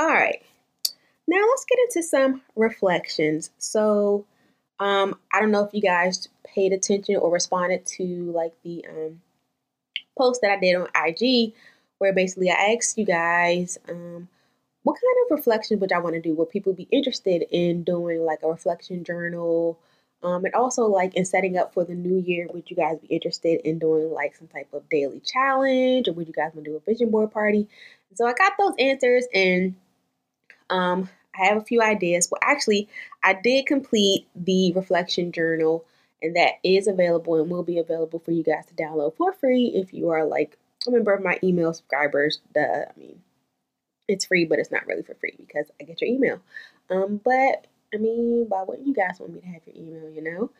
All right. Now let's get into some reflections. So, um, I don't know if you guys paid attention or responded to like the um, post that I did on IG, where basically I asked you guys um, what kind of reflection would I want to do? Would people be interested in doing like a reflection journal? Um, and also, like in setting up for the new year, would you guys be interested in doing like some type of daily challenge, or would you guys want to do a vision board party? so I got those answers, and um, I have a few ideas. Well, actually, I did complete the reflection journal, and that is available and will be available for you guys to download for free if you are like a member of my email subscribers. The I mean, it's free, but it's not really for free because I get your email. Um, but I mean, why wouldn't you guys want me to have your email? You know,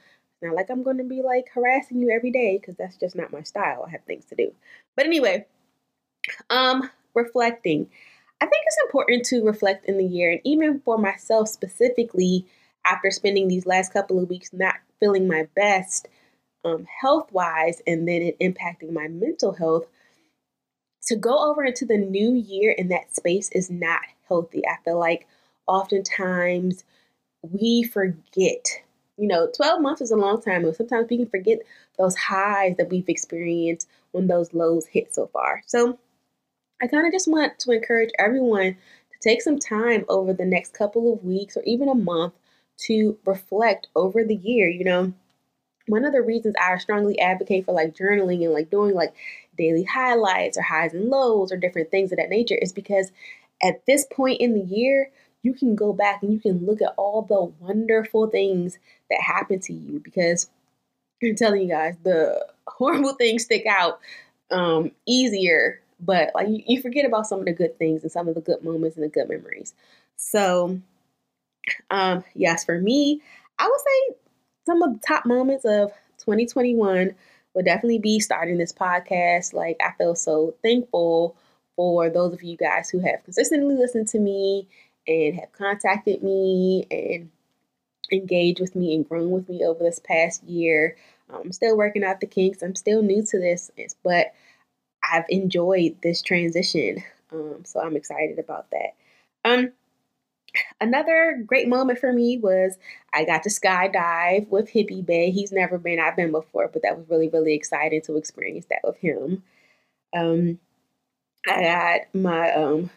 not like I'm going to be like harassing you every day because that's just not my style. I have things to do. But anyway, um, reflecting. I think it's important to reflect in the year, and even for myself specifically, after spending these last couple of weeks not feeling my best um, health wise, and then it impacting my mental health, to go over into the new year in that space is not healthy. I feel like oftentimes we forget. You know, 12 months is a long time, but sometimes we can forget those highs that we've experienced when those lows hit so far. So, I kind of just want to encourage everyone to take some time over the next couple of weeks or even a month to reflect over the year. You know, one of the reasons I strongly advocate for like journaling and like doing like daily highlights or highs and lows or different things of that nature is because at this point in the year, you can go back and you can look at all the wonderful things that happened to you because I'm telling you guys, the horrible things stick out um, easier, but like you, forget about some of the good things and some of the good moments and the good memories. So, um, yes, for me, I would say some of the top moments of 2021 would definitely be starting this podcast. Like, I feel so thankful for those of you guys who have consistently listened to me and have contacted me and engaged with me and grown with me over this past year. I'm still working out the kinks. I'm still new to this, but I've enjoyed this transition. Um, so I'm excited about that. Um, another great moment for me was I got to skydive with Hippie Bay. He's never been, I've been before, but that was really, really exciting to experience that with him. Um, I got my um,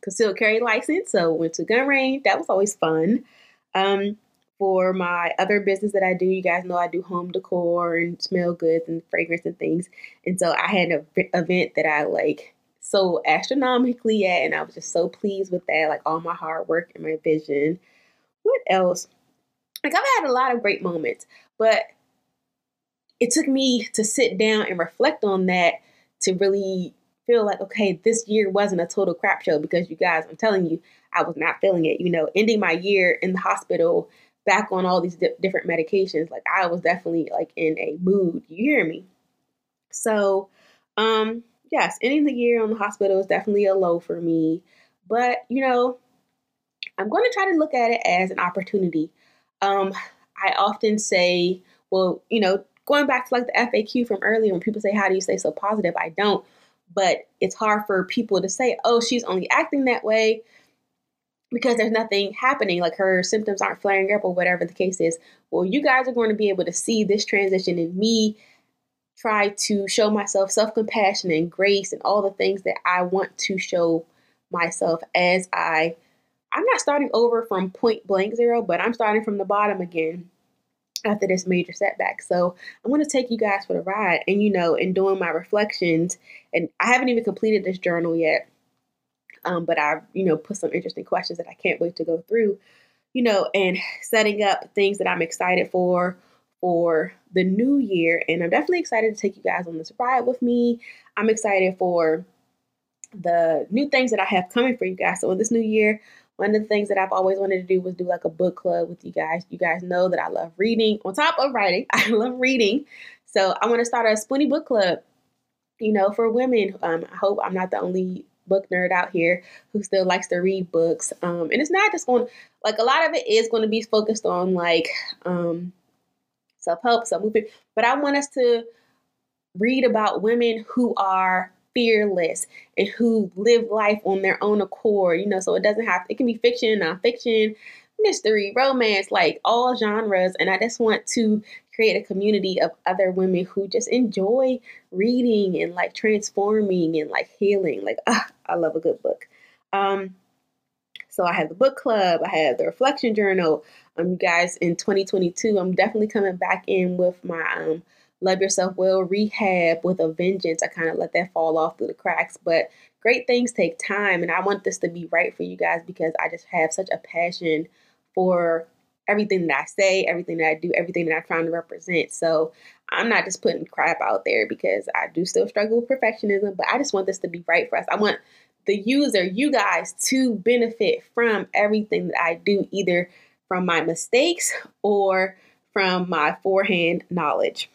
concealed carry license, so went to gun range. That was always fun. Um, for my other business that I do, you guys know I do home decor and smell goods and fragrance and things. And so I had an event that I like so astronomically at, and I was just so pleased with that, like all my hard work and my vision. What else? Like I've had a lot of great moments, but it took me to sit down and reflect on that to really feel like, okay, this year wasn't a total crap show because you guys, I'm telling you, I was not feeling it. You know, ending my year in the hospital, back on all these di- different medications, like I was definitely like in a mood. You hear me? So, um, yes, ending the year on the hospital is definitely a low for me. But, you know, I'm going to try to look at it as an opportunity. Um, I often say, well, you know, going back to like the FAQ from earlier, when people say, How do you stay so positive? I don't. But it's hard for people to say, Oh, she's only acting that way because there's nothing happening, like her symptoms aren't flaring up or whatever the case is. Well, you guys are going to be able to see this transition in me try to show myself self compassion and grace and all the things that I want to show myself as I. I'm not starting over from point blank zero, but I'm starting from the bottom again after this major setback. So I'm going to take you guys for the ride. And, you know, in doing my reflections, and I haven't even completed this journal yet, um, but I've, you know, put some interesting questions that I can't wait to go through, you know, and setting up things that I'm excited for for the new year. And I'm definitely excited to take you guys on this ride with me. I'm excited for the new things that I have coming for you guys. So in this new year, one of the things that I've always wanted to do was do like a book club with you guys. You guys know that I love reading. On top of writing, I love reading. So I want to start a Spoonie book club, you know, for women. Um, I hope I'm not the only book nerd out here who still likes to read books. Um, and it's not just going like a lot of it is going to be focused on like um, self help, self movement. But I want us to read about women who are fearless and who live life on their own accord, you know, so it doesn't have, it can be fiction, nonfiction, mystery, romance, like all genres. And I just want to create a community of other women who just enjoy reading and like transforming and like healing. Like, ah, I love a good book. Um, so I have the book club, I have the reflection journal. Um, you guys, in 2022, I'm definitely coming back in with my um Love Yourself Well rehab with a vengeance. I kind of let that fall off through the cracks, but great things take time, and I want this to be right for you guys because I just have such a passion for everything that I say, everything that I do, everything that I'm trying to represent. So I'm not just putting crap out there because I do still struggle with perfectionism, but I just want this to be right for us. I want the user, you guys, to benefit from everything that I do, either from my mistakes or from my forehand knowledge.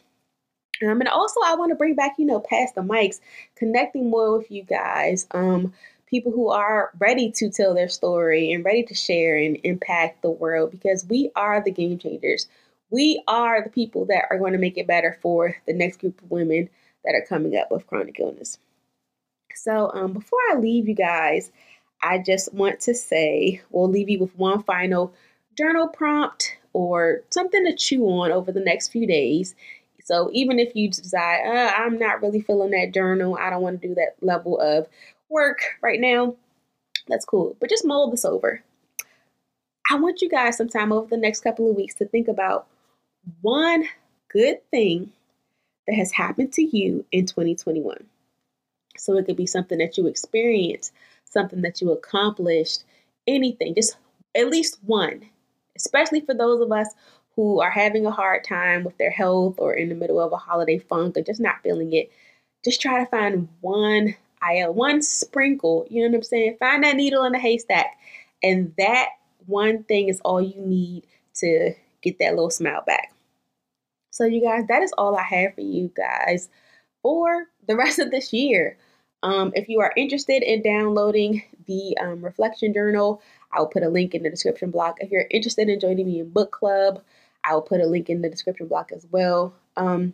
Um, and also, I want to bring back, you know, past the mics, connecting more with you guys. Um, people who are ready to tell their story and ready to share and impact the world because we are the game changers. We are the people that are going to make it better for the next group of women that are coming up with chronic illness. So, um, before I leave you guys, I just want to say we'll leave you with one final journal prompt or something to chew on over the next few days. So, even if you decide, uh, I'm not really feeling that journal, I don't want to do that level of work right now, that's cool. But just mull this over. I want you guys sometime over the next couple of weeks to think about one good thing that has happened to you in 2021. So it could be something that you experienced, something that you accomplished, anything, just at least one, especially for those of us who are having a hard time with their health or in the middle of a holiday funk or just not feeling it. Just try to find one I had one sprinkle, you know what I'm saying? Find that needle in the haystack. And that one thing is all you need to get that little smile back. So, you guys, that is all I have for you guys for the rest of this year. Um, if you are interested in downloading the um, reflection journal, I'll put a link in the description block. If you're interested in joining me in book club, I'll put a link in the description block as well. Um,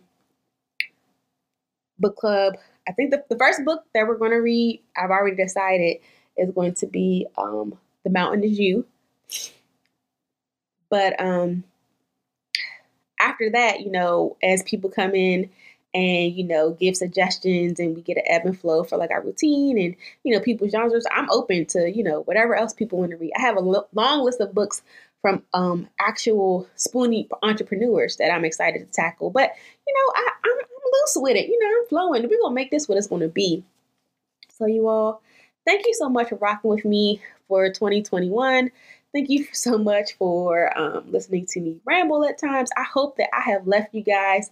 book club, I think the, the first book that we're going to read, I've already decided, is going to be um, The Mountain is You. But um, after that, you know, as people come in and, you know, give suggestions and we get an ebb and flow for like our routine and, you know, people's genres, I'm open to, you know, whatever else people want to read. I have a long list of books from um, actual Spoonie entrepreneurs that I'm excited to tackle. But, you know, I, I'm loose with it. You know, I'm flowing. We're to make this what it's to be. So, you all, thank you so much for rocking with me for 2021. Thank you so much for um, listening to me ramble at times. I hope that I have left you guys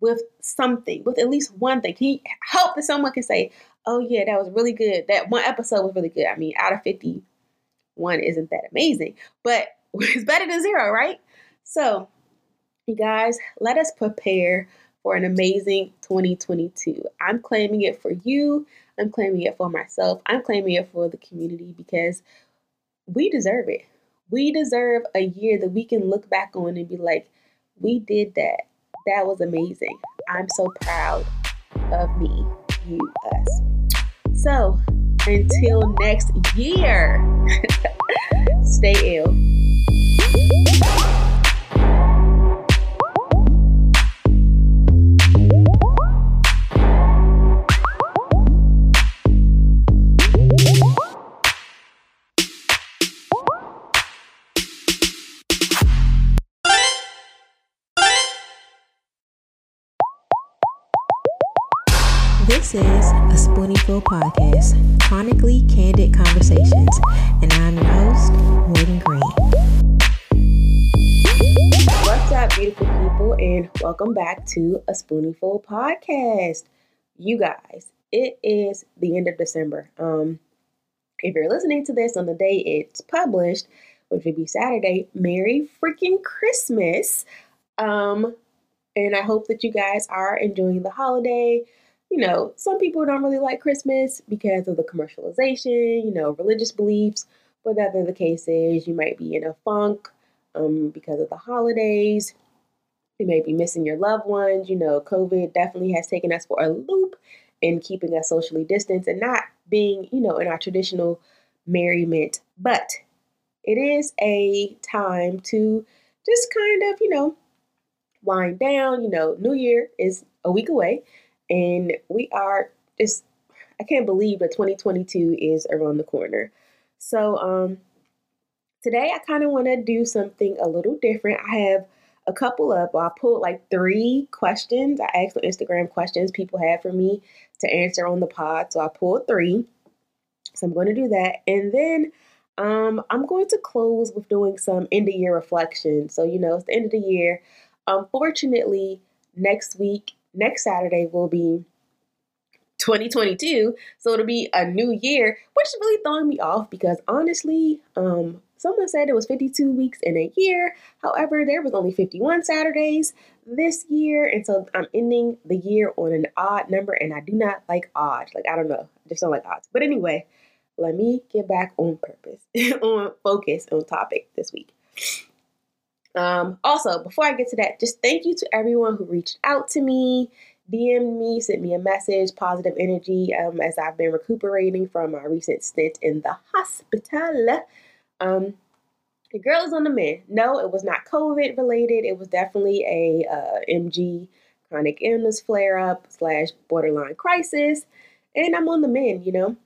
with something, with at least one thing. Can you hope that someone can say, oh, yeah, that was really good. That one episode was really good. I mean, out of 51 isn't that amazing, but it's better than zero, right? So, you guys, let us prepare for an amazing 2022. I'm claiming it for you. I'm claiming it for myself. I'm claiming it for the community because we deserve it. We deserve a year that we can look back on and be like, we did that. That was amazing. I'm so proud of me, you, us. So until next year, stay ill. This is a Spoonieful podcast, chronically candid conversations, and I'm your host, Morgan Green. What's up, beautiful people, and welcome back to a Spoonieful podcast. You guys, it is the end of December. Um, if you're listening to this on the day it's published, which would be Saturday, Merry freaking Christmas. Um, and I hope that you guys are enjoying the holiday you know, some people don't really like Christmas because of the commercialization, you know, religious beliefs. Whatever the case is, you might be in a funk um, because of the holidays. You may be missing your loved ones. You know, COVID definitely has taken us for a loop in keeping us socially distanced and not being, you know, in our traditional merriment. But it is a time to just kind of, you know, wind down. You know, New Year is a week away, and we are just, I can't believe that 2022 is around the corner. So, um, today I kind of want to do something a little different. I have a couple of, well, I pulled like three questions. I asked on Instagram questions people had for me to answer on the pod. So I pulled three. So I'm going to do that. And then um, I'm going to close with doing some end of year reflection. So, you know, it's the end of the year. Unfortunately, next week, next Saturday will be 2022. So it'll be a new year, which is really throwing me off because honestly, um, someone said it was 52 weeks in a year. However, there was only 51 Saturdays this year. And so I'm ending the year on an odd number, and I do not like odd. Like, I don't know. I just don't like odds. But anyway, let me get back on purpose, on focus, on topic this week. Um, also, before I get to that, just thank you to everyone who reached out to me, DM me, sent me a message, positive energy um, as I've been recuperating from my recent stint in the hospital. Um, the girl is on the mend. No, it was not COVID related. It was definitely a uh, MG chronic illness flare up slash borderline crisis, and I'm on the mend. You know,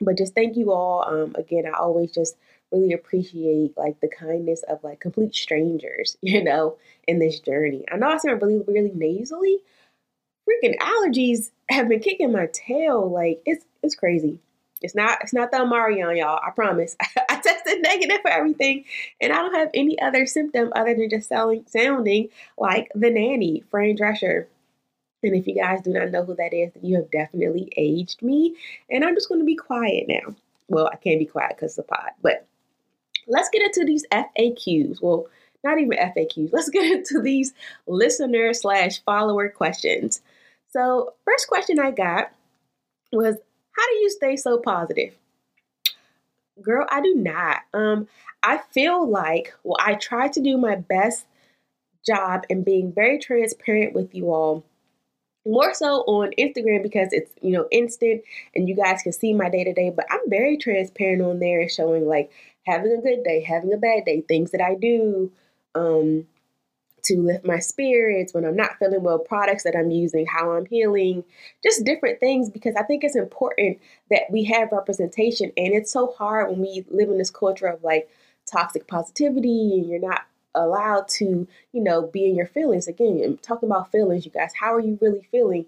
but just thank you all. Um, again, I always just really appreciate like the kindness of like complete strangers, you know, in this journey. I know I sound really, really nasally. Freaking allergies have been kicking my tail. Like it's it's crazy. It's not it's not the Omicron, y'all. I promise. I tested negative for everything, and I don't have any other symptom other than just sounding sounding like the nanny, Fran Drescher. And if you guys do not know who that is, then you have definitely aged me. And I'm just going to be quiet now. Well, I can't be quiet because the pod, but let's get into these FAQs. Well, not even FAQs. Let's get into these listener slash follower questions. So, first question I got was, "How do you stay so positive?" Girl, I do not. Um, I feel like well, I try to do my best job in being very transparent with you all more so on Instagram because it's you know instant and you guys can see my day to day. But I'm very transparent on there showing like having a good day, having a bad day, things that I do um, to lift my spirits when I'm not feeling well, products that I'm using, how I'm healing, just different things because I think it's important that we have representation. And it's so hard when we live in this culture of like toxic positivity and you're not allowed to, you know, be in your feelings. Again, talking about feelings, you guys, how are you really feeling?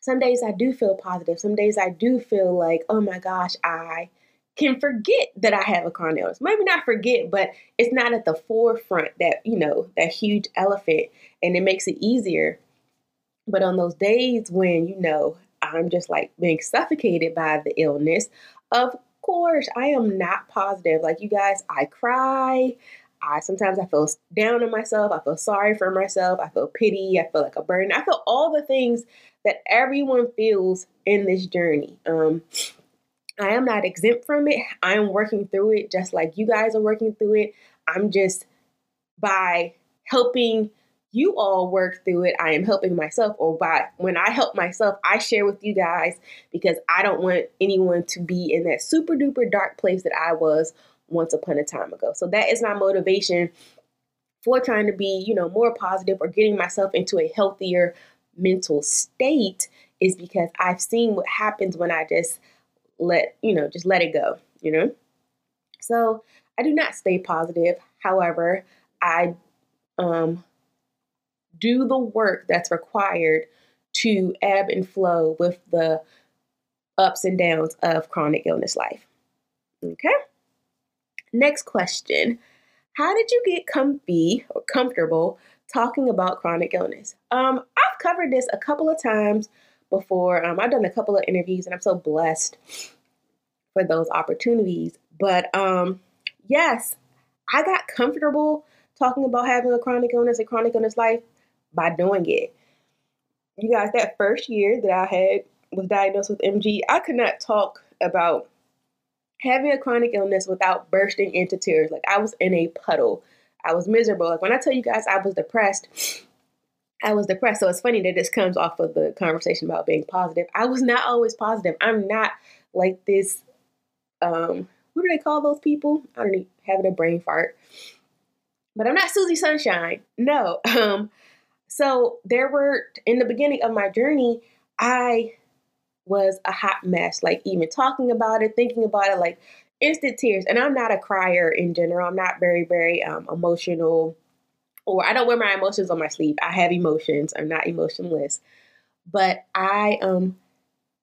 Some days I do feel positive. Some days I do feel like, oh my gosh, I can forget that I have a chronic illness. Maybe not forget, but it's not at the forefront that, you know, that huge elephant and it makes it easier. But on those days when, you know, I'm just like being suffocated by the illness, of course, I am not positive. Like you guys, I cry, I sometimes I feel down on myself. I feel sorry for myself. I feel pity. I feel like a burden. I feel all the things that everyone feels in this journey. Um, I am not exempt from it. I am working through it just like you guys are working through it. I'm just by helping you all work through it, I am helping myself. Or by when I help myself, I share with you guys because I don't want anyone to be in that super duper dark place that I was once upon a time ago. So that is my motivation for trying to be, you know, more positive or getting myself into a healthier mental state is because I've seen what happens when I just let, you know, just let it go, you know? So I do not stay positive. However, I um do the work that's required to ebb and flow with the ups and downs of chronic illness life. Okay? Next question How did you get comfy or comfortable talking about chronic illness? Um, I've covered this a couple of times before. Um, I've done a couple of interviews and I'm so blessed for those opportunities. But um, yes, I got comfortable talking about having a chronic illness, a chronic illness life by doing it. You guys, that first year that I had was diagnosed with MG, I could not talk about having a chronic illness without bursting into tears. Like I was in a puddle. I was miserable. Like when I tell you guys I was depressed, I was depressed. So it's funny that this comes off of the conversation about being positive. I was not always positive. I'm not like this. Um, what do they call those people? I don't even having a brain fart. But I'm not Susie Sunshine. No. Um, so there were in the beginning of my journey, I was a hot mess. Like even talking about it, thinking about it, like instant tears. And I'm not a crier in general. I'm not very, very um, emotional or I don't wear my emotions on my sleeve. I have emotions. I'm not emotionless. But I um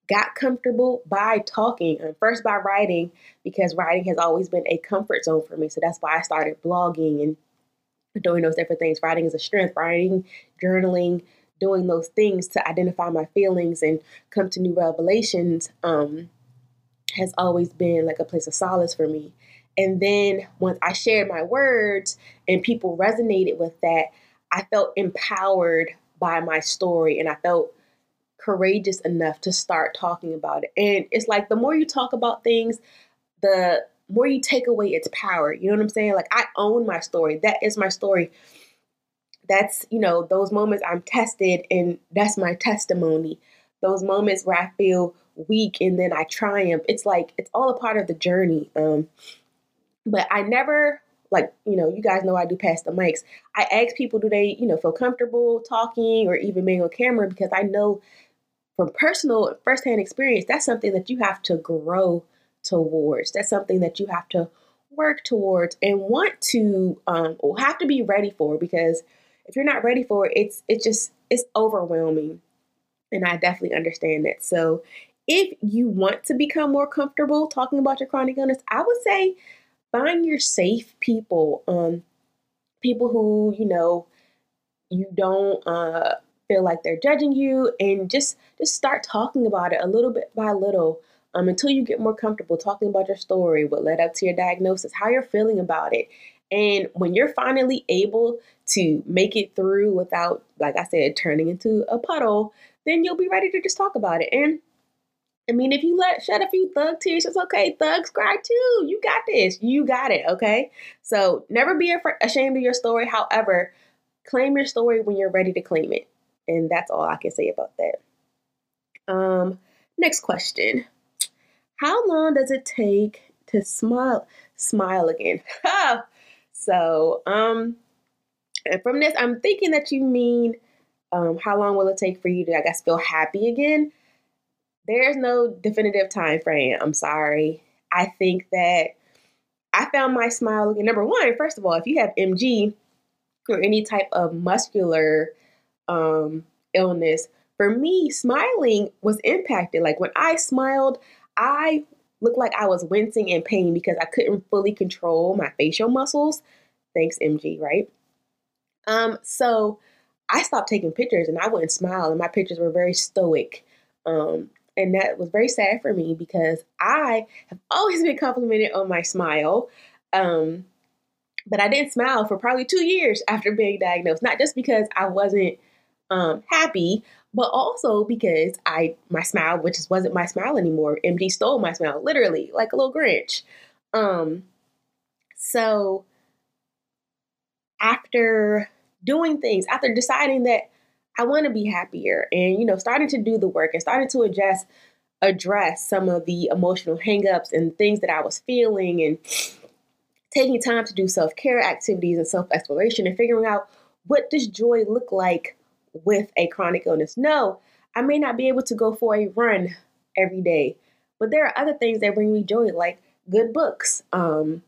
got comfortable by talking and first by writing because writing has always been a comfort zone for me. So that's why I started blogging and doing those different things. Writing is a strength, writing, journaling, doing those things to identify my feelings and come to new revelations um, has always been like a place of solace for me. And then once I shared my words and people resonated with that, I felt empowered by my story and I felt courageous enough to start talking about it. And it's like the more you talk about things, the more you take away its power. You know what I'm saying? Like I own my story. That is my story. That's, you know, those moments I'm tested and that's my testimony. Those moments where I feel weak and then I triumph. It's like it's all a part of the journey. Um but I never like, you know, you guys know I do pass the mics. I ask people do they, you know, feel comfortable talking or even being on camera because I know from personal firsthand experience, that's something that you have to grow towards. That's something that you have to work towards and want to um, or have to be ready for because if you're not ready for it, it's it's just it's overwhelming. And I definitely understand that. So if you want to become more comfortable talking about your chronic illness, I would say find your safe people, um, people who you know you don't uh, feel like they're judging you, and just just start talking about it a little bit by little um, until you get more comfortable talking about your story, what led up to your diagnosis, how you're feeling about it. And when you're finally able to make it through without, like I said, turning into a puddle, then you'll be ready to just talk about it. And I mean, if you let shed a few thug tears, it's okay. Thugs cry too. You got this. You got it. Okay. So never be ashamed of your story. However, claim your story when you're ready to claim it. And that's all I can say about that. Um, next question. How long does it take to smile smile again? so, um and from this, I'm thinking that you mean um, how long will it take for you to, I guess, feel happy again? There's no definitive time frame. I'm sorry. I think that I found my smile again. Number one, first of all, if you have MG or any type of muscular um, illness, for me, smiling was impacted. Like when I smiled, I looked like I was wincing in pain because I couldn't fully control my facial muscles. Thanks, MG, right? Um, so I stopped taking pictures and I wouldn't smile, and my pictures were very stoic. Um, and that was very sad for me because I have always been complimented on my smile. Um, but I didn't smile for probably two years after being diagnosed, not just because I wasn't um, happy, but also because I my smile, which wasn't my smile anymore. MD stole my smile, literally, like a little Grinch. Um, so after doing things, after deciding that I want to be happier, and you know, starting to do the work and starting to adjust, address some of the emotional hangups and things that I was feeling, and taking time to do self care activities and self exploration, and figuring out what does joy look like with a chronic illness. No, I may not be able to go for a run every day, but there are other things that bring me joy, like good books, um,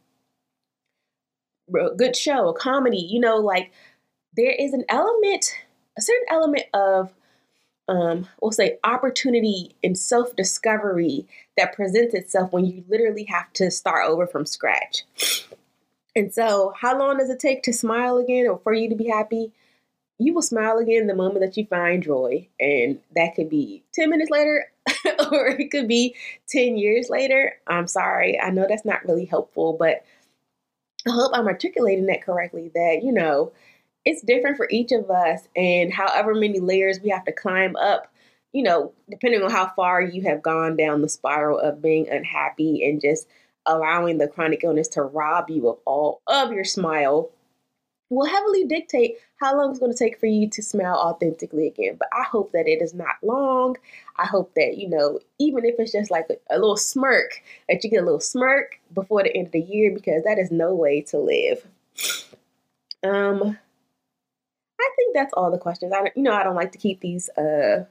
a good show, a comedy. You know, like there is an element, a certain element of, um, we'll say, opportunity and self discovery that presents itself when you literally have to start over from scratch. And so, how long does it take to smile again or for you to be happy? you will smile again the moment that you find joy. And that could be 10 minutes later or it could be 10 years later. I'm sorry. I know that's not really helpful, but I hope I'm articulating that correctly that, you know, it's different for each of us. And however many layers we have to climb up, you know, depending on how far you have gone down the spiral of being unhappy and just allowing the chronic illness to rob you of all of your smile will heavily dictate how long it's going to take for you to smile authentically again. But I hope that it is not long. I hope that, you know, even if it's just like a, a, little smirk, that you get a little smirk before the end of the year because that is no way to live. Um I think that's all the questions. I you know, I don't like to keep these uh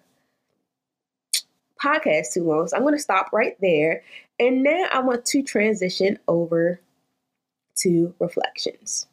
podcasts too long. So I'm going to stop right there. And now I want to transition over to reflections.